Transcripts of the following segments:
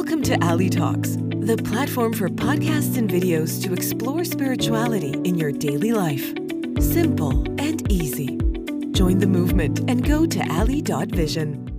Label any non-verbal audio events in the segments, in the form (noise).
Welcome to Ali Talks, the platform for podcasts and videos to explore spirituality in your daily life. Simple and easy. Join the movement and go to ali.vision.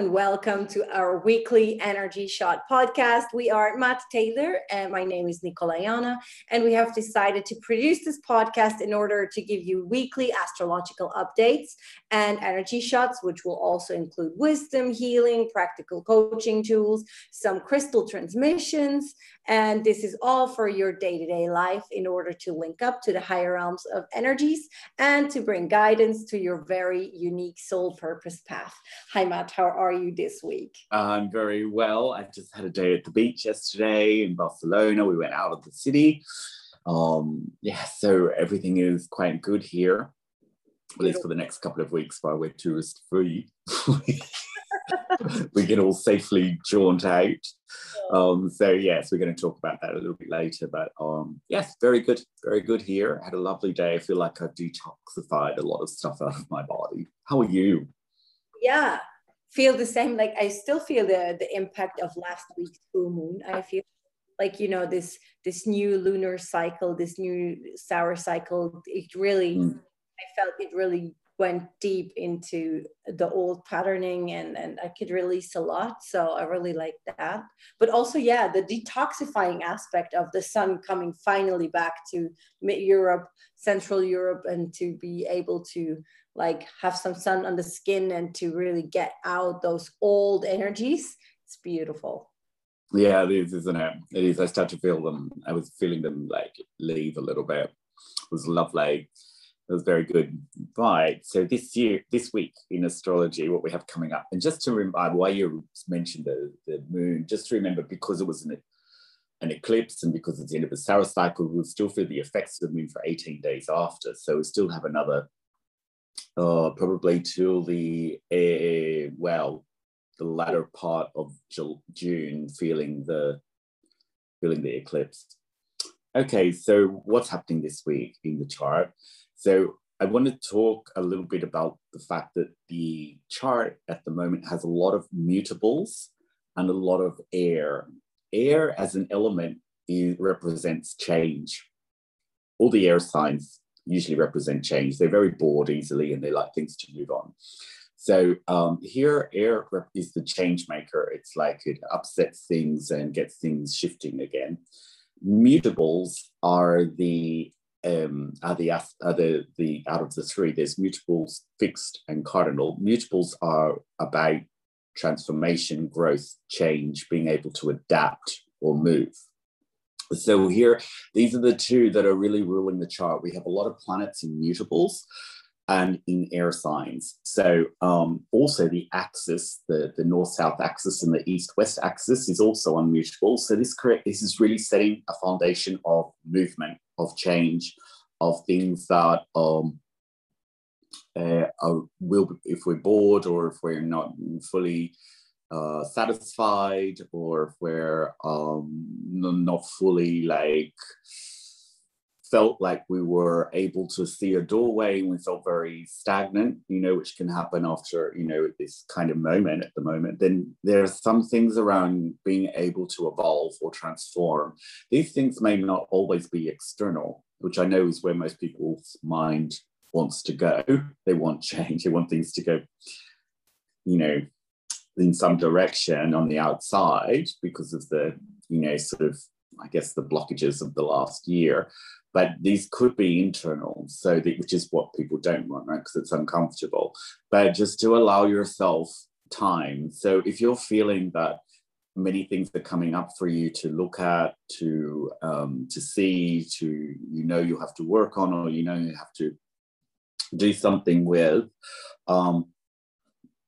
and welcome to our weekly Energy Shot podcast. We are Matt Taylor and my name is Nicolayana, and we have decided to produce this podcast in order to give you weekly astrological updates and energy shots, which will also include wisdom, healing, practical coaching tools, some crystal transmissions, and this is all for your day to day life in order to link up to the higher realms of energies and to bring guidance to your very unique soul purpose path. Hi, Matt. How are you this week? I'm very well. I just had a day at the beach yesterday in Barcelona. We went out of the city. Um, yeah, so everything is quite good here, at least for the next couple of weeks while we're tourist free. (laughs) we can all safely jaunt out. Um, so yes, we're going to talk about that a little bit later. But um, yes, very good, very good here. Had a lovely day. I feel like I've detoxified a lot of stuff out of my body. How are you? Yeah, feel the same. Like I still feel the the impact of last week's full moon. I feel like you know this this new lunar cycle, this new solar cycle. It really, mm. I felt it really went deep into the old patterning and, and I could release a lot. So I really like that. But also, yeah, the detoxifying aspect of the sun coming finally back to Europe, Central Europe, and to be able to like have some sun on the skin and to really get out those old energies. It's beautiful. Yeah, it is, isn't it? It is. I start to feel them. I was feeling them like leave a little bit. It was lovely it was very good. Right. So this year, this week in astrology, what we have coming up, and just to remember uh, why you mentioned the, the moon, just to remember because it was an, an eclipse and because it's the end of the solar cycle, we'll still feel the effects of the moon for 18 days after. So we still have another, uh, probably till the, uh, well, the latter part of June, feeling the, feeling the eclipse. Okay, so what's happening this week in the chart? So I want to talk a little bit about the fact that the chart at the moment has a lot of mutables and a lot of air. Air as an element represents change. All the air signs usually represent change. They're very bored easily and they like things to move on. So um, here, air is the change maker. It's like it upsets things and gets things shifting again. Mutables are the um, are the are the the out of the three. There's mutables, fixed, and cardinal. Mutables are about transformation, growth, change, being able to adapt or move. So here, these are the two that are really ruling the chart. We have a lot of planets in mutables and in air signs. So um, also the axis, the, the north-south axis and the east-west axis is also unmutable. So this correct, this is really setting a foundation of movement, of change, of things that um, uh, are, will, if we're bored or if we're not fully uh, satisfied or if we're um, not fully like felt like we were able to see a doorway and we felt very stagnant, you know, which can happen after, you know, this kind of moment at the moment, then there are some things around being able to evolve or transform. These things may not always be external, which I know is where most people's mind wants to go. They want change, they want things to go, you know, in some direction on the outside because of the, you know, sort of I guess the blockages of the last year. But these could be internal so which is what people don't want right? Because it's uncomfortable. But just to allow yourself time. So if you're feeling that many things are coming up for you to look at to um, to see to you know you have to work on or you know you have to do something with um,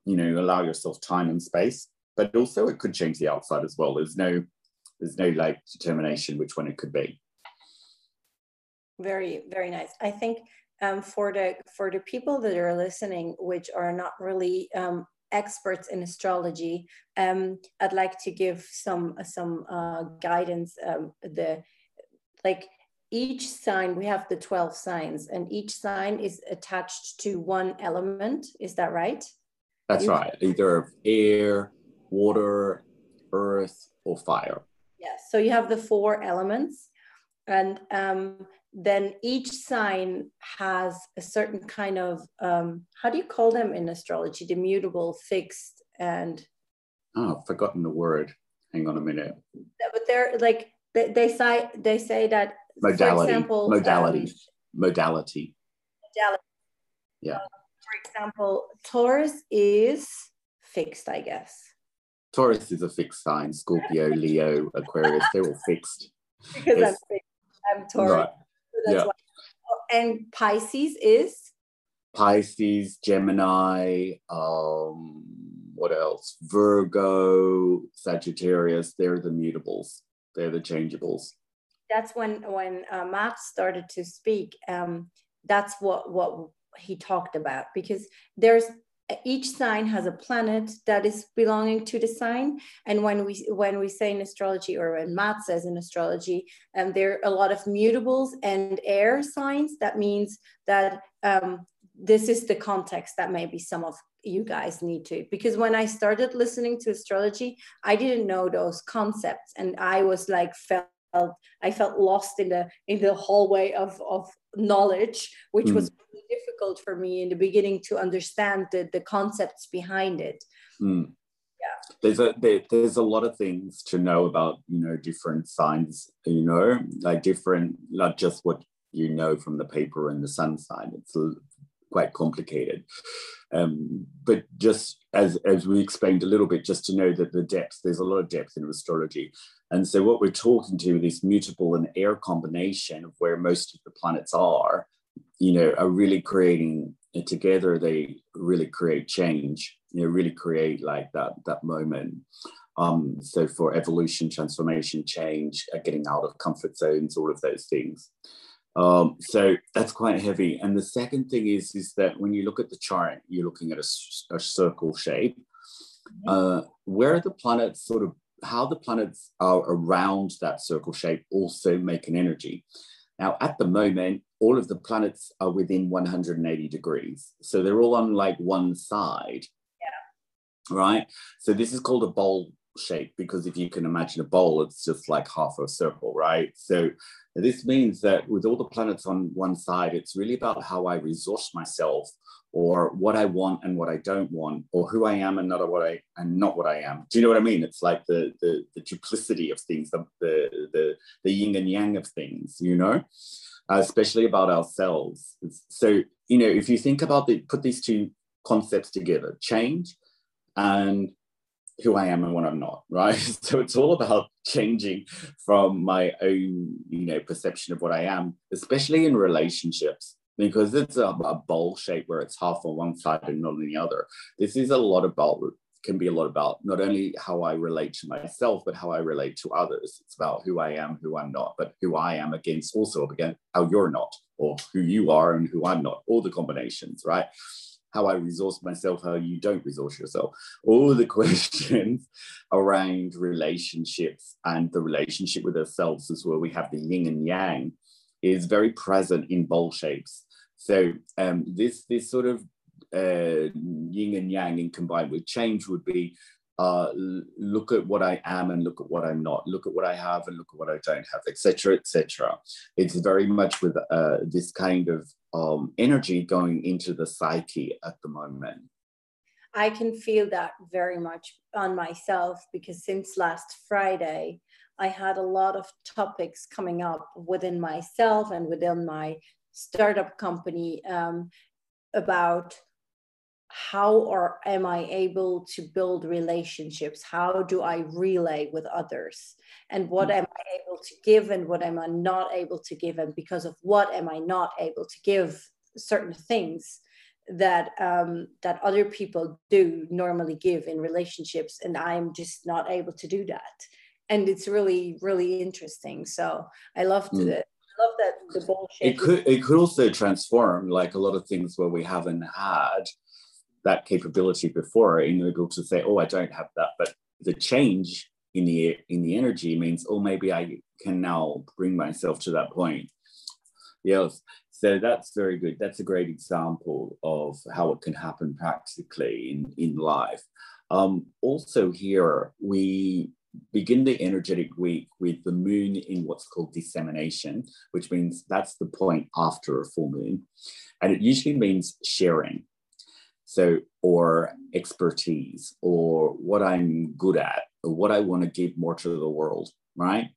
you know allow yourself time and space but also it could change the outside as well. There's no there's no like determination which one it could be. Very very nice. I think um, for the for the people that are listening which are not really um, experts in astrology um, i'd like to give some some uh, guidance um, the like each sign we have the 12 signs and each sign is attached to one element. Is that right that's right. Either air water earth or fire. Yes so you have the four elements. And um, then each sign has a certain kind of um, how do you call them in astrology? The mutable fixed and oh i've forgotten the word. Hang on a minute. But they're like they, they say they say that modality. example, modality um, modality. Modality. yeah. uh, for example taurus is fixed i guess taurus is a fixed sign scorpio (laughs) leo aquarius they're all fixed because it's, i'm fixed i'm taurus right. So yeah. Why. Oh, and Pisces is? Pisces, Gemini, um, what else? Virgo, Sagittarius, they're the mutables. They're the changeables. That's when when uh, Matt started to speak. Um, that's what what he talked about because there's each sign has a planet that is belonging to the sign. And when we when we say in astrology or when matt says in astrology um, there are a lot of mutables and air signs. That means that um, this is the context that maybe some of you guys need to because when i started listening to astrology i didn't know those concepts. And i was like felt I felt lost in the in the hallway of of knowledge, which mm. was really difficult for me in the beginning to understand the the concepts behind it. Mm. Yeah. There's a there, there's a lot of things to know about you know different signs you know like different not just what you know from the paper and the sun sign it's quite complicated um, but just as as we explained a little bit just to know that the depth there's a lot of depth in astrology and so what we're talking to this mutable and air combination of where most of the planets are, you know, are really creating together. They really create change. You know, really create like that that moment. Um, so for evolution, transformation, change, uh, getting out of comfort zones, all of those things. Um, so that's quite heavy. And the second thing is, is that when you look at the chart, you're looking at a, a circle shape. Mm-hmm. Uh, where the planets sort of how the planets are around that circle shape also make an energy. Now, at the moment, all of the planets are within 180 degrees. So they're all on like one side. Yeah. Right. So this is called a bowl shape because if you can imagine a bowl, it's just like half a circle, right? So this means that with all the planets on one side, it's really about how I resource myself or what I want and what I don't want, or who I am and not what I and not what I am. Do you know what I mean? It's like the the, the duplicity of things, the, the the the yin and yang of things, you know, uh, especially about ourselves. So you know, if you think about the put these two concepts together, change and who I am and what I'm not, right? (laughs) So it's all about changing from my own, you know, perception of what I am, especially in relationships because it's a, a bowl shape where it's half on one side and not on the other. This is a lot about can be a lot about not only how I relate to myself, but how I relate to others. It's about who I am, who I'm not, but who I am against also again how you're not, or who you are and who I'm not, all the combinations, right? How I resource myself, how you don't resource yourself. All the (laughs) questions around relationships and the relationship with ourselves is where we have the yin and yang is very present in bowl shapes. So um, this this sort of uh, yin and yang and combined with change would be uh, look at what I am and look at what I'm not. Look at what I have and look at what I don't have, etc., etc. It's very much with uh, this kind of um, energy going into the psyche at the moment. I can feel that very much on myself because since last Friday, I had a lot of topics coming up within myself and within my startup company um, about how or am I able to build relationships? How do I relay with others? And what mm. am I able to give and what am I not able to give? And because of what am I not able to give certain things that um, that other people do normally give in relationships, and I'm just not able to do that and it's really really interesting so i love mm. it love that the bowl shape. It could it could also transform like a lot of things where we haven't had that capability before, in able to say, oh, I don't have that. But the change in the in the energy means, oh, maybe I can now bring myself to that point. Yes. So that's very good. That's a great example of how it can happen practically in, in life. Um, also, here we begin the energetic week with the moon in what's called dissemination, which means that's the point after a full moon. And it usually means sharing. So, or expertise, or what I'm good at, or what I want to give more to the world, right?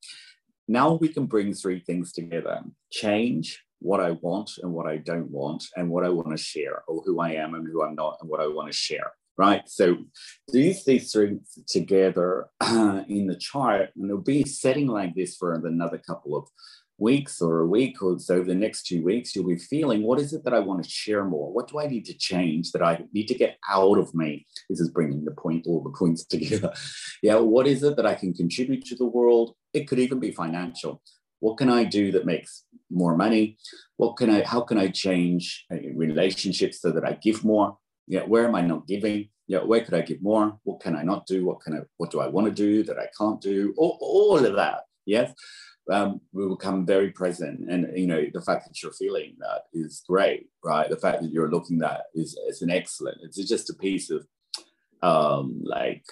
Now we can bring three things together change, what I want and what I don't want, and what I want to share, or who I am and who I'm not, and what I want to share. Right. So these these three together (clears throat) in the chart, and there'll be a setting like this for another couple of weeks or a week or so. The next two weeks you'll be feeling what is it that i want to share more? What do i need to change that i need to get out of me? This is bringing the point all the points (laughs) together. Yeah what is it that i can contribute to the world? It could even be financial. What can i do that makes more money? What can i how can i change uh, relationships so that i give more yeah where am i not giving? Yeah where could i give more? What can i not do? What can i what do i want to do that i can't do? All, all of that yes? Um, we become very present and you know the fact that you're feeling that is great right? The fact that you're looking that is, is an excellent it's just a piece of um, like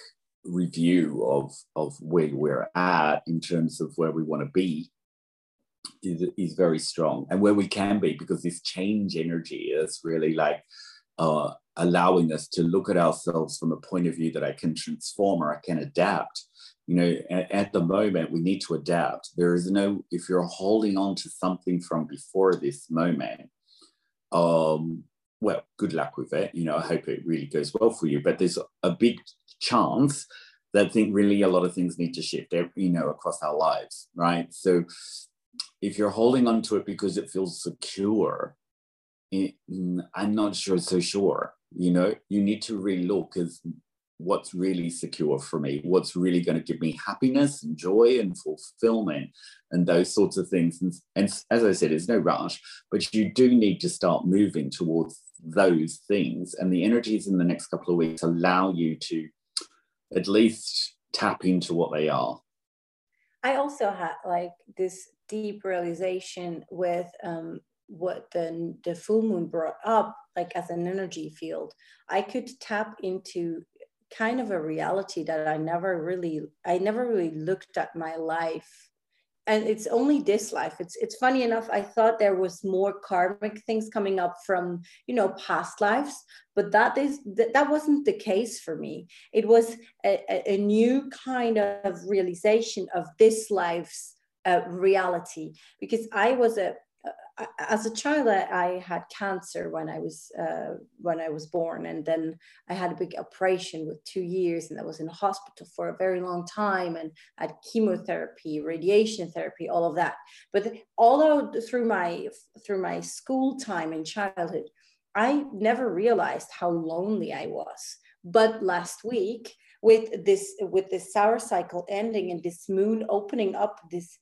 review of of where we're at in terms of where we want to be is, is very strong and where we can be because this change energy is really like uh, allowing us to look at ourselves from a point of view that I can transform or I can adapt. You know, at, at, the moment, we need to adapt. There is no, if you're holding on to something from before this moment, um, well, good luck with it. You know, I hope it really goes well for you. But there's a big chance that I think really a lot of things need to shift, you know, across our lives, right? So if you're holding on to it because it feels secure, it, I'm not sure so sure. You know, you need to really look as what's really secure for me, what's really going to give me happiness and joy and fulfillment and those sorts of things. And, and as I said, there's no rush, but you do need to start moving towards those things. And the energies in the next couple of weeks allow you to at least tap into what they are. I also had like this deep realization with um, what the, the full moon brought up like as an energy field i could tap into kind of a reality that i never really i never really looked at my life. And it's only this life. It's it's funny enough i thought there was more karmic things coming up from you know past lives but that is that, that wasn't the case for me. It was a, a new kind of realization of this life's uh, reality because i was a as a child, I, I, had cancer when I was uh, when I was born, and then I had a big operation with two years, and I was in hospital for a very long time, and had chemotherapy, radiation therapy, all of that. But although through my through my school time in childhood, I never realized how lonely I was. But last week, with this with this solar cycle ending and this moon opening up this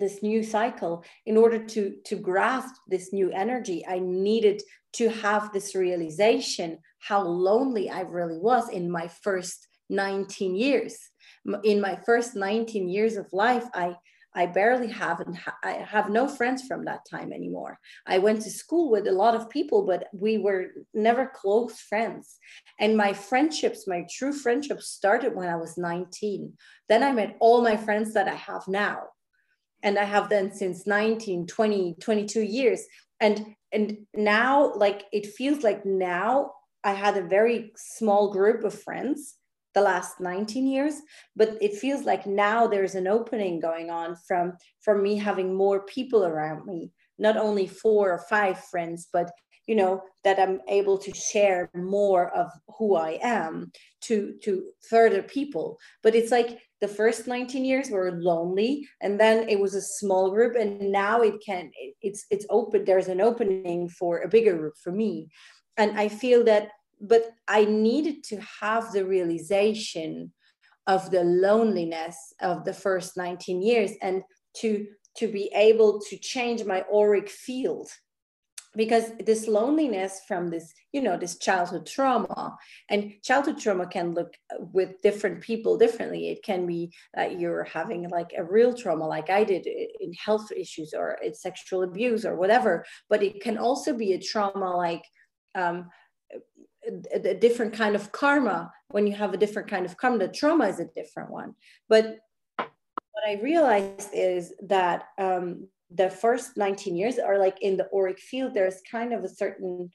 this new cycle in order to to grasp this new energy i needed to have this realization how lonely i really was in my first 19 years. In my first 19 years of life i i barely have and i have no friends from that time anymore. I went to school with a lot of people but we were never close friends. And my friendships my true friendships started when i was 19 then i met all my friends that i have now and i have them since 19 20 22 years. And and now like it feels like now i had a very small group of friends the last 19 years but it feels like now there's an opening going on from from me having more people around me not only four or five friends but you know that i'm able to share more of who i am to to further people. But it's like the first 19 years were lonely and then it was a small group and now it can it's it's open there's an opening for a bigger group for me. And i feel that but i needed to have the realization of the loneliness of the first 19 years and to to be able to change my auric field because this loneliness from this you know this childhood trauma and childhood trauma can look with different people differently. It can be that you're having like a real trauma like i did in health issues or in sexual abuse or whatever but it can also be a trauma like um, a, a different kind of karma. When you have a different kind of karma the trauma is a different one. But what i realized is that um, the first 19 years are like in the auric field there's kind of a certain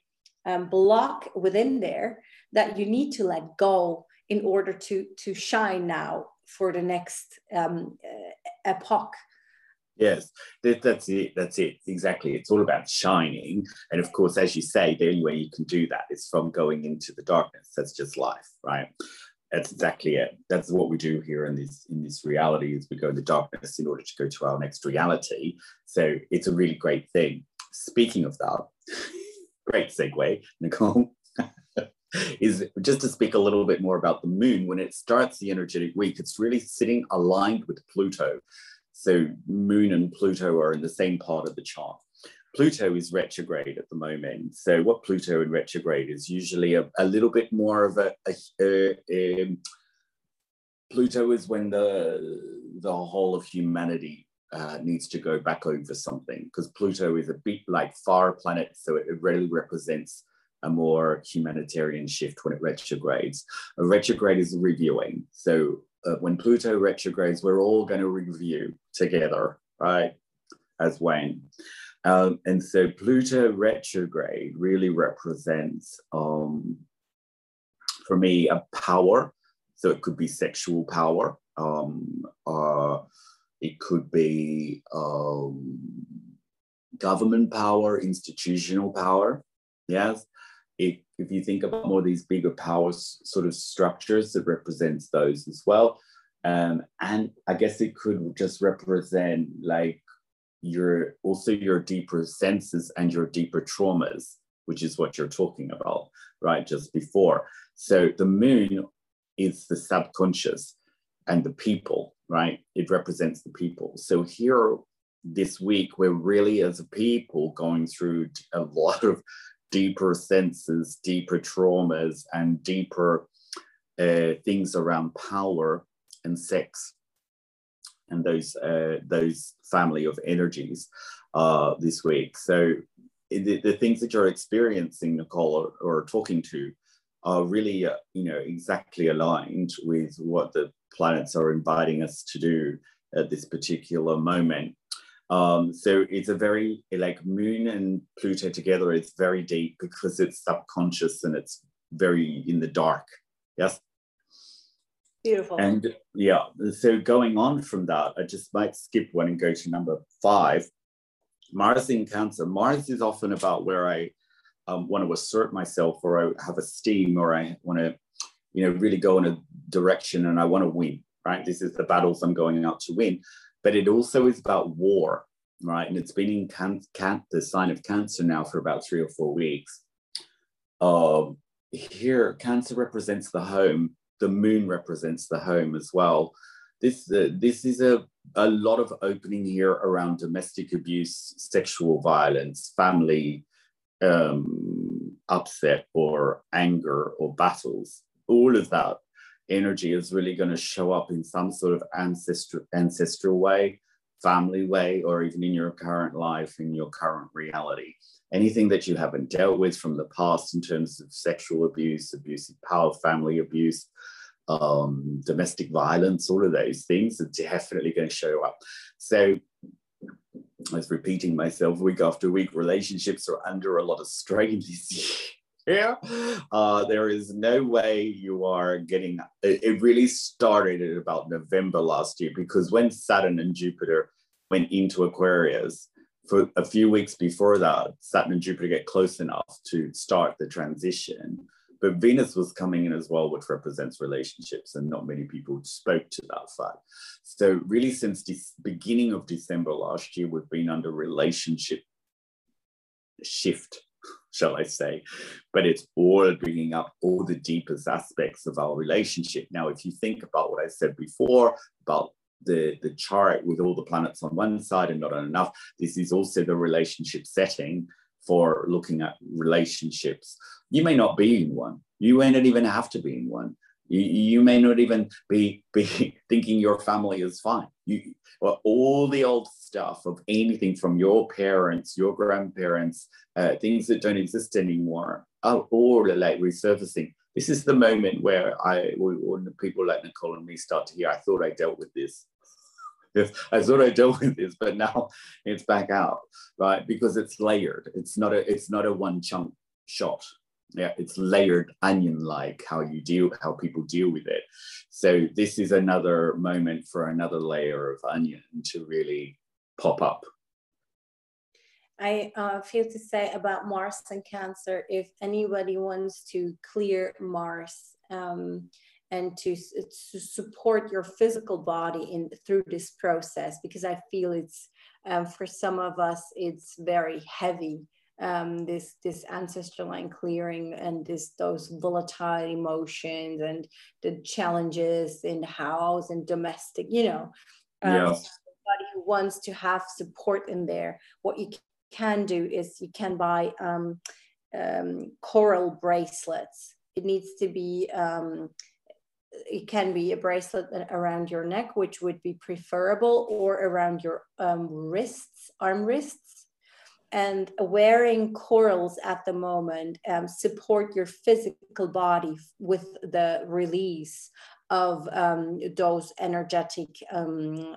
um, block within there that you need to let go in order to to shine now for the next um, uh, epoch Yes, that, that's it. That's it. Exactly. It's all about shining. And of course, as you say, the only way you can do that is from going into the darkness. That's just life, right? That's exactly it. That's what we do here in this in this reality is we go in the darkness in order to go to our next reality. So it's a really great thing. Speaking of that, (laughs) great segue, Nicole. (laughs) is just to speak a little bit more about the moon. When it starts the energetic week, it's really sitting aligned with Pluto. So Moon and Pluto are in the same part of the chart. Pluto is retrograde at the moment. So what Pluto in retrograde is usually a, a little bit more of a, a, a um, Pluto is when the the whole of humanity uh, needs to go back over something because Pluto is a bit like fire planet, so it, really represents a more humanitarian shift when it retrogrades. A retrograde is reviewing. So uh, when Pluto retrogrades, we're all going to review together, right? As when. Um, and so Pluto retrograde really represents, um, for me, a power. So it could be sexual power. Um, uh, it could be um, government power, institutional power. Yes. It, if you think about more these bigger powers sort of structures, it represents those as well. Um, and I guess it could just represent like your also your deeper senses and your deeper traumas, which is what you're talking about, right? Just before. So the moon is the subconscious and the people, right? It represents the people. So here this week, we're really as a people going through a lot of deeper senses, deeper traumas, and deeper uh, things around power and sex and those uh, those family of energies uh, this week. So the, the things that you're experiencing, Nicole, or, or talking to, are really uh, you know exactly aligned with what the planets are inviting us to do at this particular moment. Um, so it's a very like Moon and Pluto together. It's very deep because it's subconscious and it's very in the dark. Yes. Beautiful. And yeah, so going on from that, I just might skip one and go to number five. Mars in Cancer. Mars is often about where I um, want to assert myself, or I have esteem, or I want to, you know, really go in a direction, and I want to win. Right. This is the battles I'm going out to win. But it also is about war, right? And it's been in can, can, the sign of Cancer now for about three or four weeks. Um, here, Cancer represents the home the moon represents the home as well. This, uh, this is a, a lot of opening here around domestic abuse, sexual violence, family um, upset or anger or battles. All of that energy is really going to show up in some sort of ancestral, ancestral way, family way, or even in your current life, in your current reality. Anything that you haven't dealt with from the past in terms of sexual abuse, abusive power, family abuse, um, domestic violence, all of those things are definitely going to show up. So I was repeating myself week after week. Relationships are under a lot of strain this (laughs) year. Yeah, uh, there is no way you are getting. It, it really started at about November last year because when Saturn and Jupiter went into Aquarius, for a few weeks before that, Saturn and Jupiter get close enough to start the transition. But Venus was coming in as well, which represents relationships, and not many people spoke to that fact. So, really, since the beginning of December last year, we've been under relationship shift, shall I say. But it's all bringing up all the deepest aspects of our relationship. Now, if you think about what I said before about the, the chart with all the planets on one side and not on enough, this is also the relationship setting for looking at relationships. You may not be in one. You may not even have to be in one. You, you may not even be, be (laughs) thinking your family is fine. You, well, all the old stuff of anything from your parents, your grandparents, uh, things that don't exist anymore, are all like resurfacing. This is the moment where I, when people like Nicole and me start to hear, I thought I dealt with this. Yes, (laughs) I thought I dealt with this, but now it's back out, right? Because it's layered. It's not a, it's not a one chunk shot yeah it's layered onion like how you deal how people deal with it. So this is another moment for another layer of onion to really pop up. I uh, feel to say about Mars and Cancer, if anybody wants to clear Mars um, and to, to support your physical body in through this process, because I feel it's um, for some of us it's very heavy um, this this ancestral line clearing and this those volatile emotions and the challenges in the house and domestic, you know. Um, yeah. Somebody who wants to have support in there, what you can do is you can buy um, um, coral bracelets. It needs to be um, it can be a bracelet around your neck, which would be preferable, or around your um, wrists, arm wrists and wearing corals at the moment um, support your physical body with the release of um, those energetic um,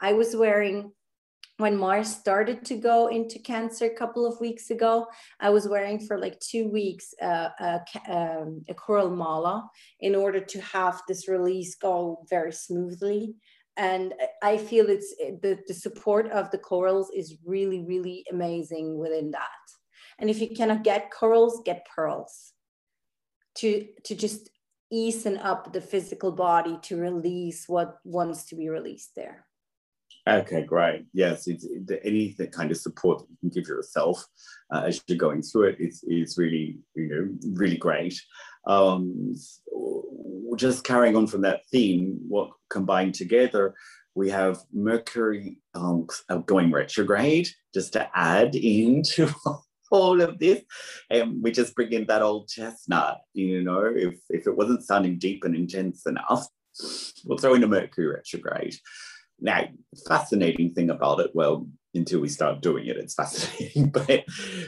I was wearing when Mars started to go into Cancer a couple of weeks ago, I was wearing for like two weeks uh, a, um, a coral mala in order to have this release go very smoothly and i feel it's the, the support of the corals is really really amazing within that and if you cannot get corals get pearls to to just ease up the physical body to release what wants to be released there Okay, great. Yes, it's, any that kind of support that you can give yourself uh, as you're going through it is, is really, you know, really great. Um, just carrying on from that theme, what combined together, we have Mercury um, going retrograde, just to add into (laughs) all of this. And we just bring in that old chestnut, you know, if, if it wasn't sounding deep and intense enough, we'll throw in a Mercury retrograde. Now, fascinating thing about it, well, until we start doing it, it's fascinating, (laughs) but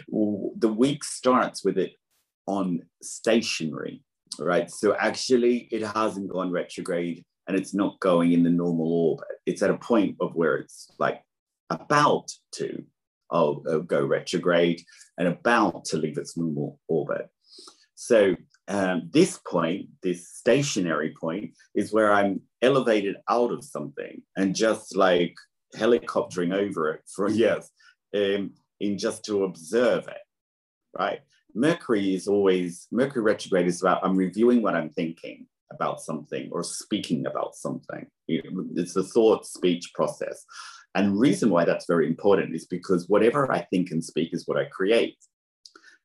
the week starts with it on stationary right? So actually, it hasn't gone retrograde and it's not going in the normal orbit. It's at a point of where it's like about to oh, uh, go retrograde and about to leave its normal orbit. So um, this point, this stationary point, is where I'm elevated out of something and just like helicoptering over it for (laughs) years um, in just to observe it, right? Mercury is always, Mercury retrograde is about I'm reviewing what I'm thinking about something or speaking about something. It's the thought speech process. And reason why that's very important is because whatever I think and speak is what I create.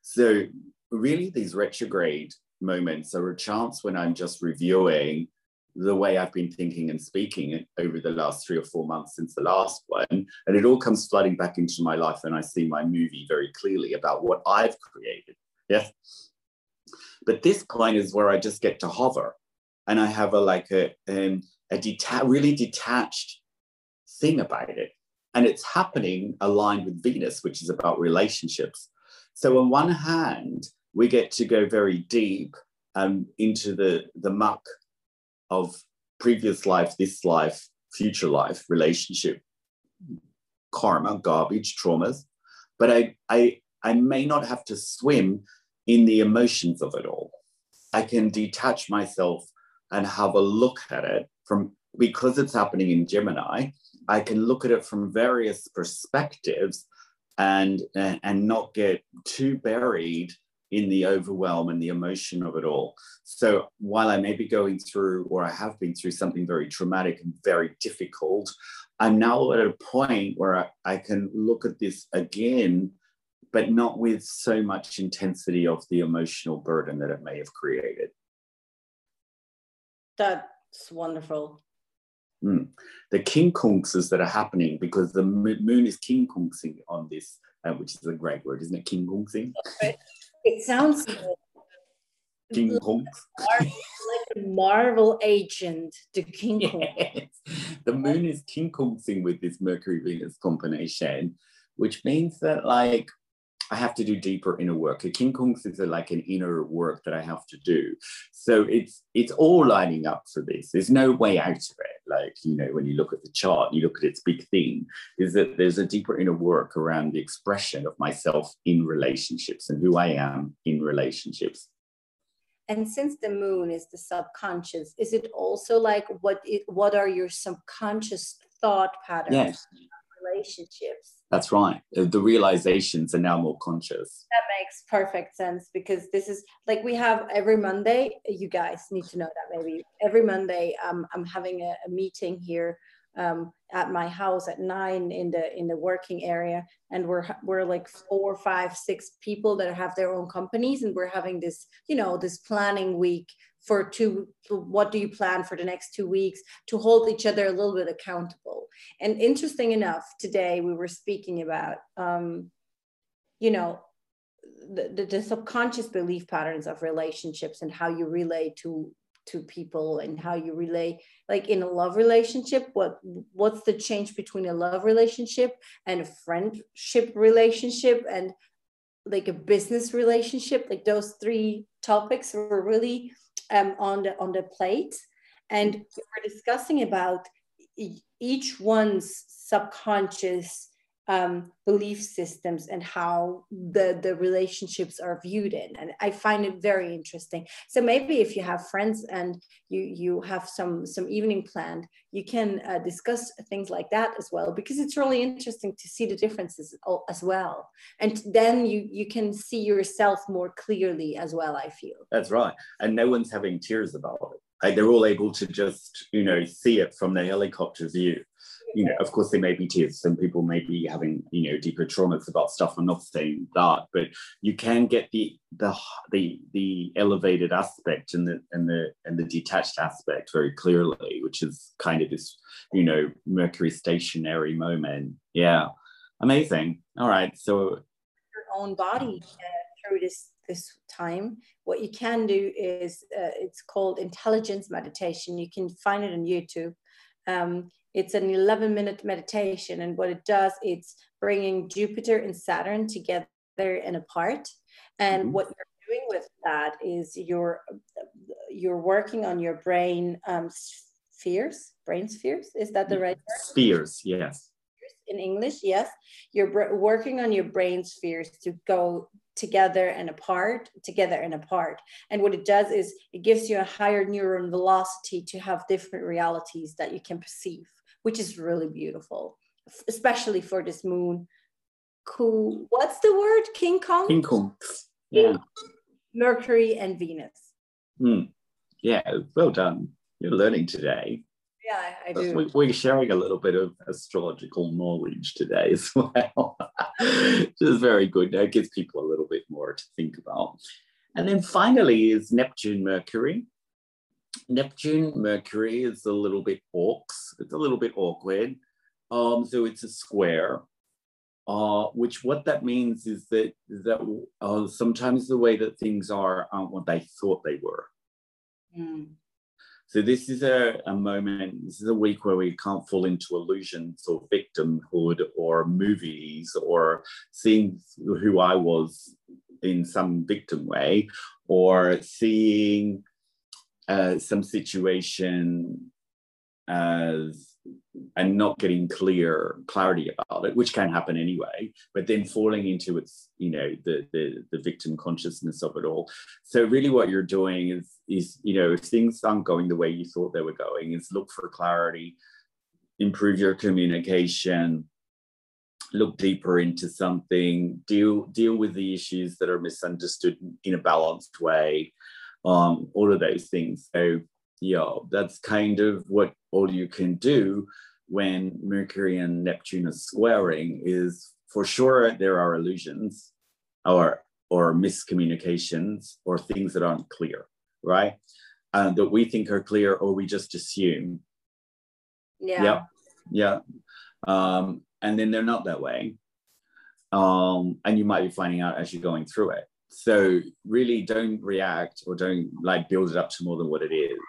So really these retrograde moments are a chance when I'm just reviewing the way I've been thinking and speaking over the last three or four months since the last one. And it all comes flooding back into my life, and I see my movie very clearly about what I've created. Yes. But this point is where I just get to hover and I have a like a, um, a deta- really detached thing about it. And it's happening aligned with Venus, which is about relationships. So on one hand, we get to go very deep um, into the, the muck of previous life, this life, future life, relationship, karma, garbage, traumas. But I, I, I may not have to swim in the emotions of it all. I can detach myself and have a look at it from because it's happening in Gemini. I can look at it from various perspectives and and not get too buried in the overwhelm and the emotion of it all. So while I may be going through, or I have been through something very traumatic and very difficult, I'm now at a point where I, I can look at this again, but not with so much intensity of the emotional burden that it may have created. That's wonderful. Mm. The quincunxes that are happening because the moon is King quincunxing on this uh, which is a great word, isn't it? King Kong thing. It sounds King Kong. like a Marvel agent, the King Kong. Yes. The moon is King Kong thing with this Mercury Venus combination, which means that like I have to do deeper inner work. A King Kong is a, like an inner work that I have to do. So it's it's all lining up for this. There's no way out of it. Like you know, when you look at the chart, you look at its big theme is that there's a deeper inner work around the expression of myself in relationships and who I am in relationships. And since the moon is the subconscious, is it also like what it, what are your subconscious thought patterns Yes. Relationships? That's right. The realizations are now more conscious. That makes perfect sense because this is like we have every Monday. You guys need to know that maybe every Monday um, I'm having a, a meeting here um, at my house at nine in the in the working area, and we're we're like four, five, six people that have their own companies, and we're having this you know this planning week for two. What do you plan for the next two weeks to hold each other a little bit accountable? And interesting enough, today we were speaking about. Um, you know the, the, the subconscious belief patterns of relationships and how you relate to to people and how you relate like in a love relationship what what's the change between a love relationship and a friendship relationship and like a business relationship like those three topics were really um, on the on the plate. And we we're discussing about each one's subconscious um, belief systems and how the the relationships are viewed in and i find it very interesting so maybe if you have friends and you you have some some evening planned you can uh, discuss things like that as well because it's really interesting to see the differences as well and then you you can see yourself more clearly as well i feel That's right. And no one's having tears about it. Like they're all able to just, you know, see it from the helicopter view. You know, of course, there may be tears. Some people may be having, you know, deeper traumas about stuff. I'm not saying that, but you can get the the the the elevated aspect and the and the and the detached aspect very clearly, which is kind of this, you know, Mercury stationary moment. Yeah, amazing. All right, so your own body uh, through this this time what you can do is uh, it's called intelligence meditation you can find it on youtube um, it's an 11 minute meditation and what it does it's bringing jupiter and saturn together and apart and Mhm. what you're doing with that is you're you're working on your brain um, spheres brain spheres is that the right word? spheres, yes. in English, yes. You're br- working on your brain spheres to go together and apart, together and apart. And what it does is it gives you a higher neuron velocity to have different realities that you can perceive, which is really beautiful, especially for this moon. Cool. What's the word? King Kong? King Kong. Yeah. Mercury and Venus. Hmm. Yeah, well done. You're learning today. Yeah, I, do. We- We're sharing a little bit of astrological knowledge today (laughs) as well, which is very good. It gives people a little bit more to think about. And then finally is Neptune Mercury. Neptune Mercury is a little bit orcs. It's a little bit awkward. Um, so it's a square. Uh, which what that means is that that uh, sometimes the way that things are aren't what they thought they were. Mm. So this is a, a moment, this is a week where we can't fall into illusions or victimhood or movies or seeing who I was in some victim way or seeing uh, some situation as and not getting clear clarity about it, which can happen anyway, but then falling into its, you know, the the, the victim consciousness of it all. So really what you're doing is is, you know, if things aren't going the way you thought they were going, is look for clarity, improve your communication, look deeper into something, deal deal with the issues that are misunderstood in a balanced way, um, all of those things. So yeah, that's kind of what all you can do when Mercury and Neptune are squaring is for sure there are illusions or or miscommunications or things that aren't clear, right? Uh, that we think are clear or we just assume. Yeah. Yeah. Yeah. Um, and then they're not that way. um, and you might be finding out as you're going through it. So really, don't react or don't like build it up to more than what it is.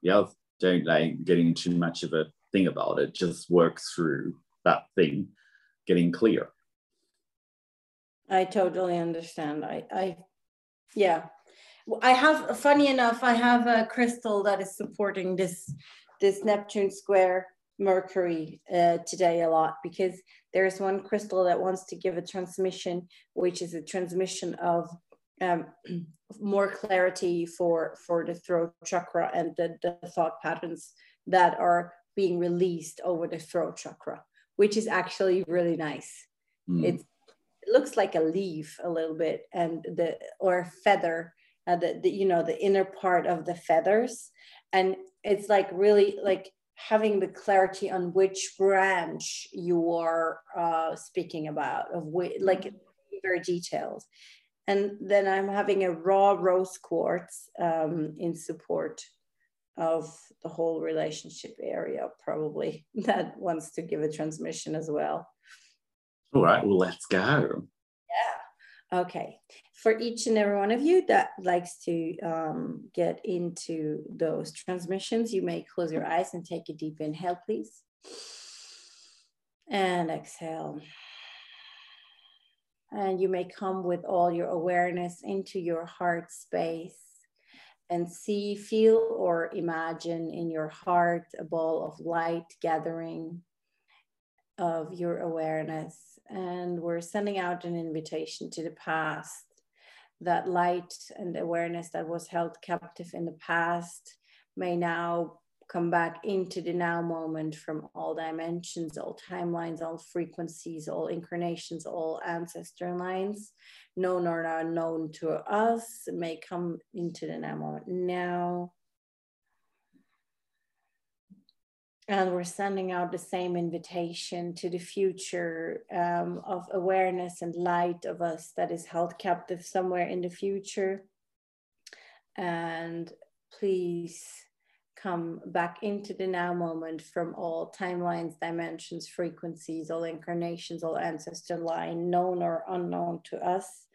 Yeah, don't like getting too much of a thing about it. Just work through that thing, getting clear. I totally understand. I, I, yeah, I have. Funny enough, I have a crystal that is supporting this, this Neptune square Mercury uh, today a lot because there's one crystal that wants to give a transmission, which is a transmission of um, (clears throat) more clarity for for the throat chakra and the, the thought patterns that are being released over the throat chakra, which is actually really nice. Mm. It, looks like a leaf a little bit, and the or a feather, uh, the, the you know the inner part of the feathers, and it's like really like having the clarity on which branch you are uh, speaking about of which, like very detailed. And then i'm having a raw rose quartz um, in support of the whole relationship area probably (laughs) that wants to give a transmission as well. All right well let's go. Yeah. Okay for each and every one of you that likes to um, get into those transmissions, you may close your eyes and take a deep inhale, please. And exhale. And you may come with all your awareness into your heart space and see, feel, or imagine in your heart a ball of light gathering of your awareness. And we're sending out an invitation to the past that light and awareness that was held captive in the past may now come back into the now moment from all dimensions, all timelines, all frequencies, all incarnations, all ancestor lines, known or unknown to us, may come into the now moment now. And we're sending out the same invitation to the future um, of awareness and light of us that is held captive somewhere in the future. And please come back into the now moment from all timelines, dimensions, frequencies, all incarnations, all ancestor line, known or unknown to us.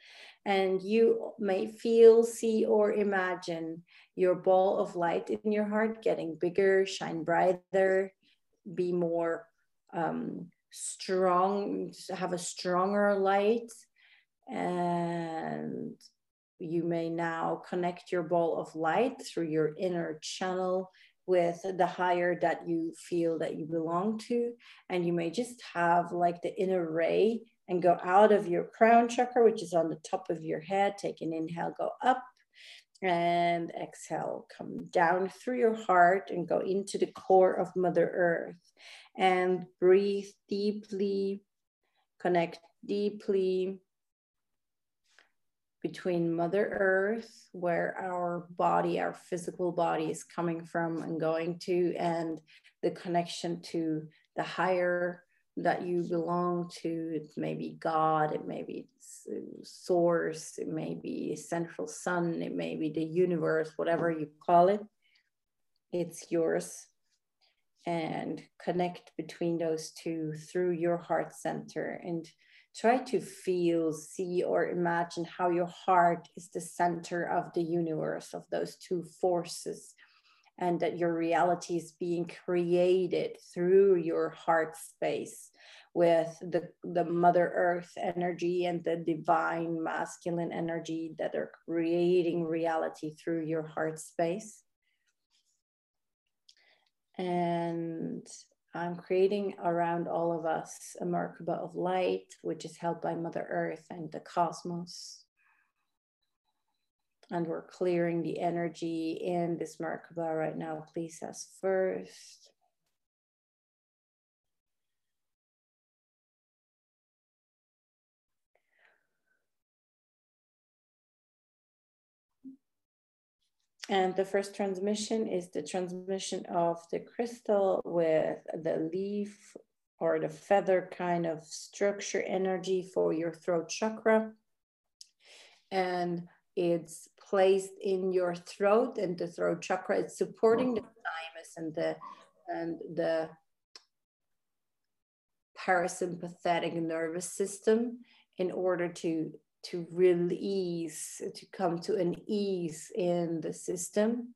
And you may feel, see, or imagine your ball of light in your heart getting bigger, shine brighter, be more um, strong, have a stronger light. And you may now connect your ball of light through your inner channel with the higher that you feel that you belong to. And you may just have like the inner ray and go out of your crown chakra, which is on the top of your head. Take an inhale, go up and exhale, come down through your heart and go into the core of Mother Earth. And breathe deeply, connect deeply between Mother Earth, where our body, our physical body is coming from and going to, and the connection to the higher that you belong to. It may be God, it may be source, it may be central sun, it may be the universe, whatever you call it. It's yours. And connect between those two through your heart center and try to feel, see, or imagine how your heart is the center of the universe, of those two forces and that your reality is being created through your heart space with the, the mother earth energy and the divine masculine energy that are creating reality through your heart space. And i'm creating around all of us a merkaba of light which is held by mother earth and the cosmos and we're clearing the energy in this Merkaba right now. Please us first. And the first transmission is the transmission of the crystal with the leaf or the feather kind of structure energy for your throat chakra. And it's placed in your throat and the throat chakra. It's supporting the thymus and the and the parasympathetic nervous system in order to to release to come to an ease in the system.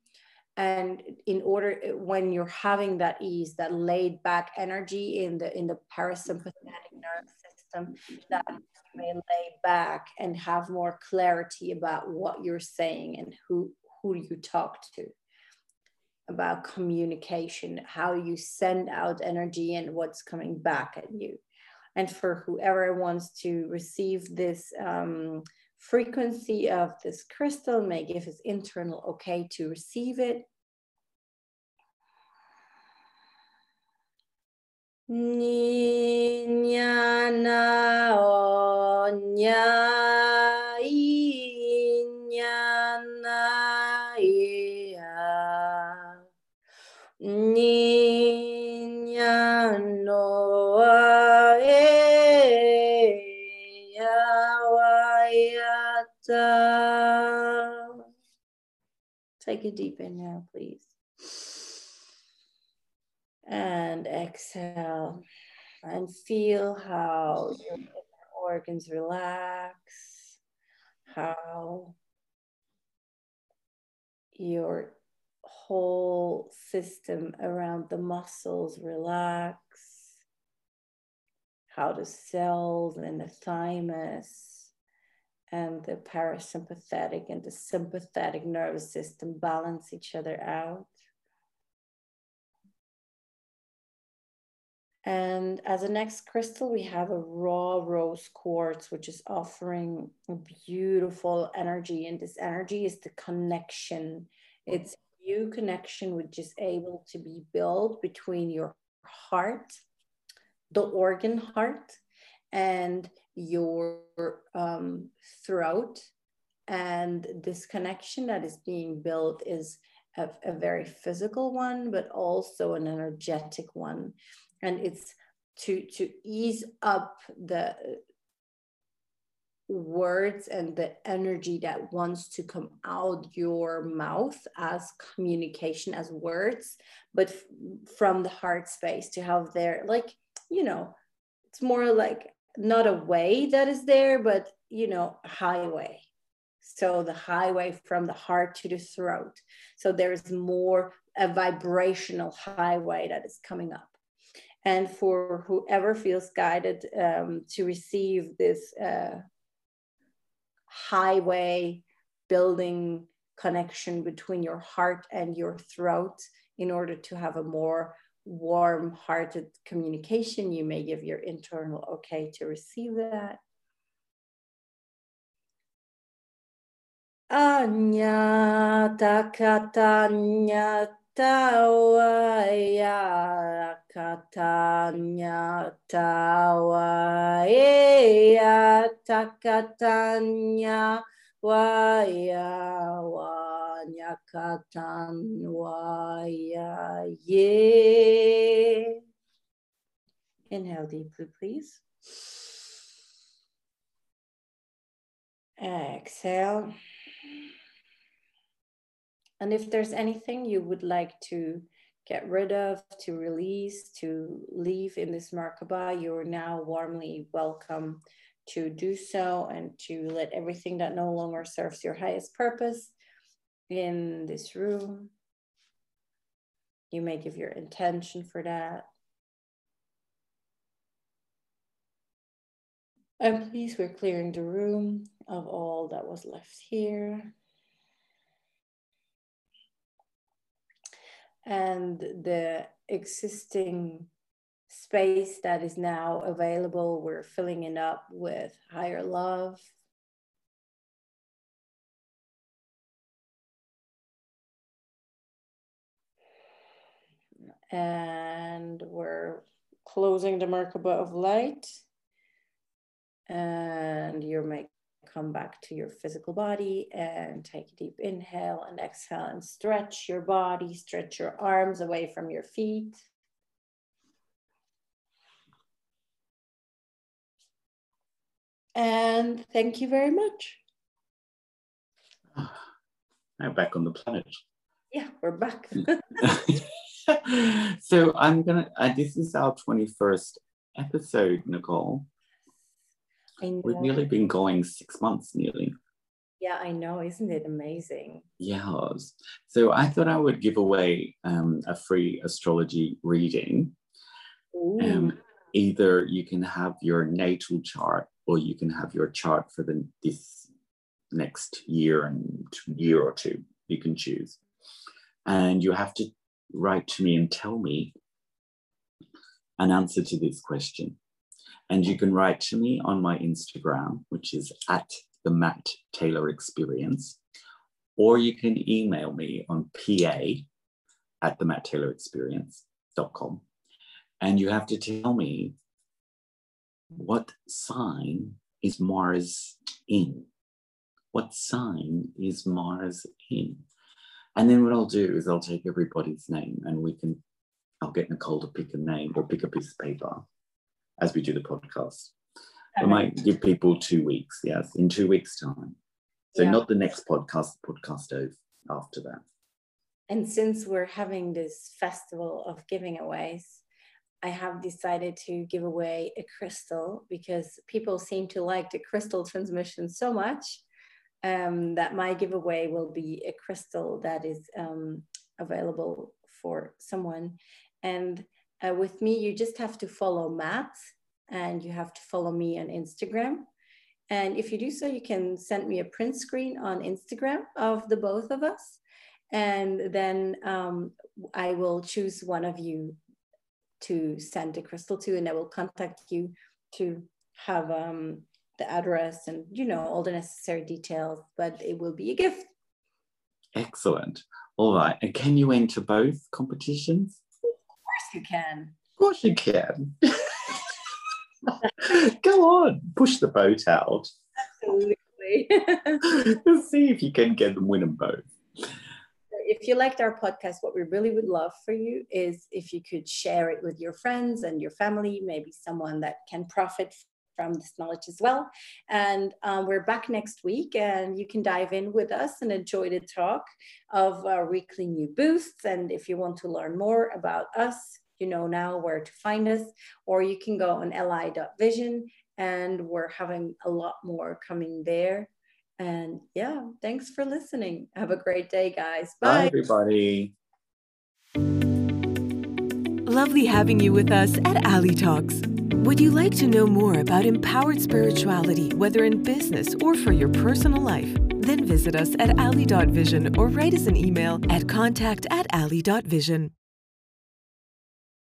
And in order when you're having that ease that laid back energy in the in the mm-hmm. parasympathetic nervous system that may lay back and have more clarity about what you're saying and who who you talk to about communication how you send out energy and what's coming back at you and for whoever wants to receive this um, frequency of this crystal may give his internal okay to receive it. Ninyana onya inyana iya. Take a deep inhale, please. And exhale. And feel how your organs relax, how your whole system around the muscles relax, how the cells and the thymus and the parasympathetic and the sympathetic nervous system balance each other out. And as a next crystal, we have a raw rose quartz, which is offering beautiful energy. And this energy is the connection. It's a new connection, which is able to be built between your heart, the organ heart, and your um, throat. And this connection that is being built is a, a very physical one, but also an energetic one. And it's to, to ease up the words and the energy that wants to come out your mouth as communication as words but f- from the heart space to have there like you know it's more like not a way that is there, but you know, highway. So the highway from the heart to the throat. So there's more a vibrational highway that is coming up. And for whoever feels guided um, to receive this uh, highway building connection between your heart and your throat in order to have a more warm hearted communication, you may give your internal okay to receive that. Anya takatanya tawaya katanya tawaya takatanya waya waya nyakatan waya ye. Inhale deeply, please. Exhale. And if there's anything you would like to get rid of, to release, to leave in this Merkaba, you're now warmly welcome to do so and to let everything that no longer serves your highest purpose in this room. You may give your intention for that. And please, we're clearing the room of all that was left here. And the existing space that is now available, we're filling it up with higher love, and we're closing the Merkaba of light. And you may come back to your physical body and take a deep inhale and exhale and stretch your body, stretch your arms away from your feet. And thank you very much. (sighs) Now back on the planet. Yeah, we're back. (laughs) (laughs) so I'm gonna. Uh, this is our twenty first episode, Nicole. We've nearly been going six months nearly. Yeah, I know. Isn't it amazing? Yes. So I thought I would give away um, a free astrology reading. Um, either you can have your natal chart or you can have your chart for the this next year and year or two. You can choose. And you have to write to me and tell me an answer to this question. And you can write to me on my Instagram, which is at the Matt Taylor Experience, or you can email me on pa at the Matt Taylor Experience.com. And you have to tell me what sign is Mars in? What sign is Mars in? And then what I'll do is I'll take everybody's name and we can, I'll get Nicole to pick a name or pick a piece of paper as we do the podcast. I might give people two weeks, yes, in two weeks' time. So yeah. not the next podcast, the podcast after that. And since we're having this festival of giving aways, I have decided to give away a crystal because people seem to like the crystal transmission so much um, that my giveaway will be a crystal that is um, available for someone. And uh, with me, you just have to follow Matt and you have to follow me on Instagram. And if you do so, you can send me a print screen on Instagram of the both of us. And then um, I will choose one of you to send a crystal to, and I will contact you to have um, the address and you know all the necessary details but it will be a gift excellent all right and can you enter both competitions you can. Of course you can. (laughs) Go on push the boat out. Absolutely. (laughs) See if you can get them win them both. If you liked our podcast, what we really would love for you is if you could share it with your friends and your family, maybe someone that can profit from this knowledge as well. And um, we're back next week, and you can dive in with us and enjoy the talk of our weekly new boosts. And if you want to learn more about us, you know now where to find us, or you can go on ali.vision, and we're having a lot more coming there. And yeah, thanks for listening. Have a great day, guys. Bye, Bye everybody. Lovely having you with us at Ali Talks. Would you like to know more about empowered spirituality, whether in business or for your personal life? Then visit us at ali.vision or write us an email at contact at ali.vision.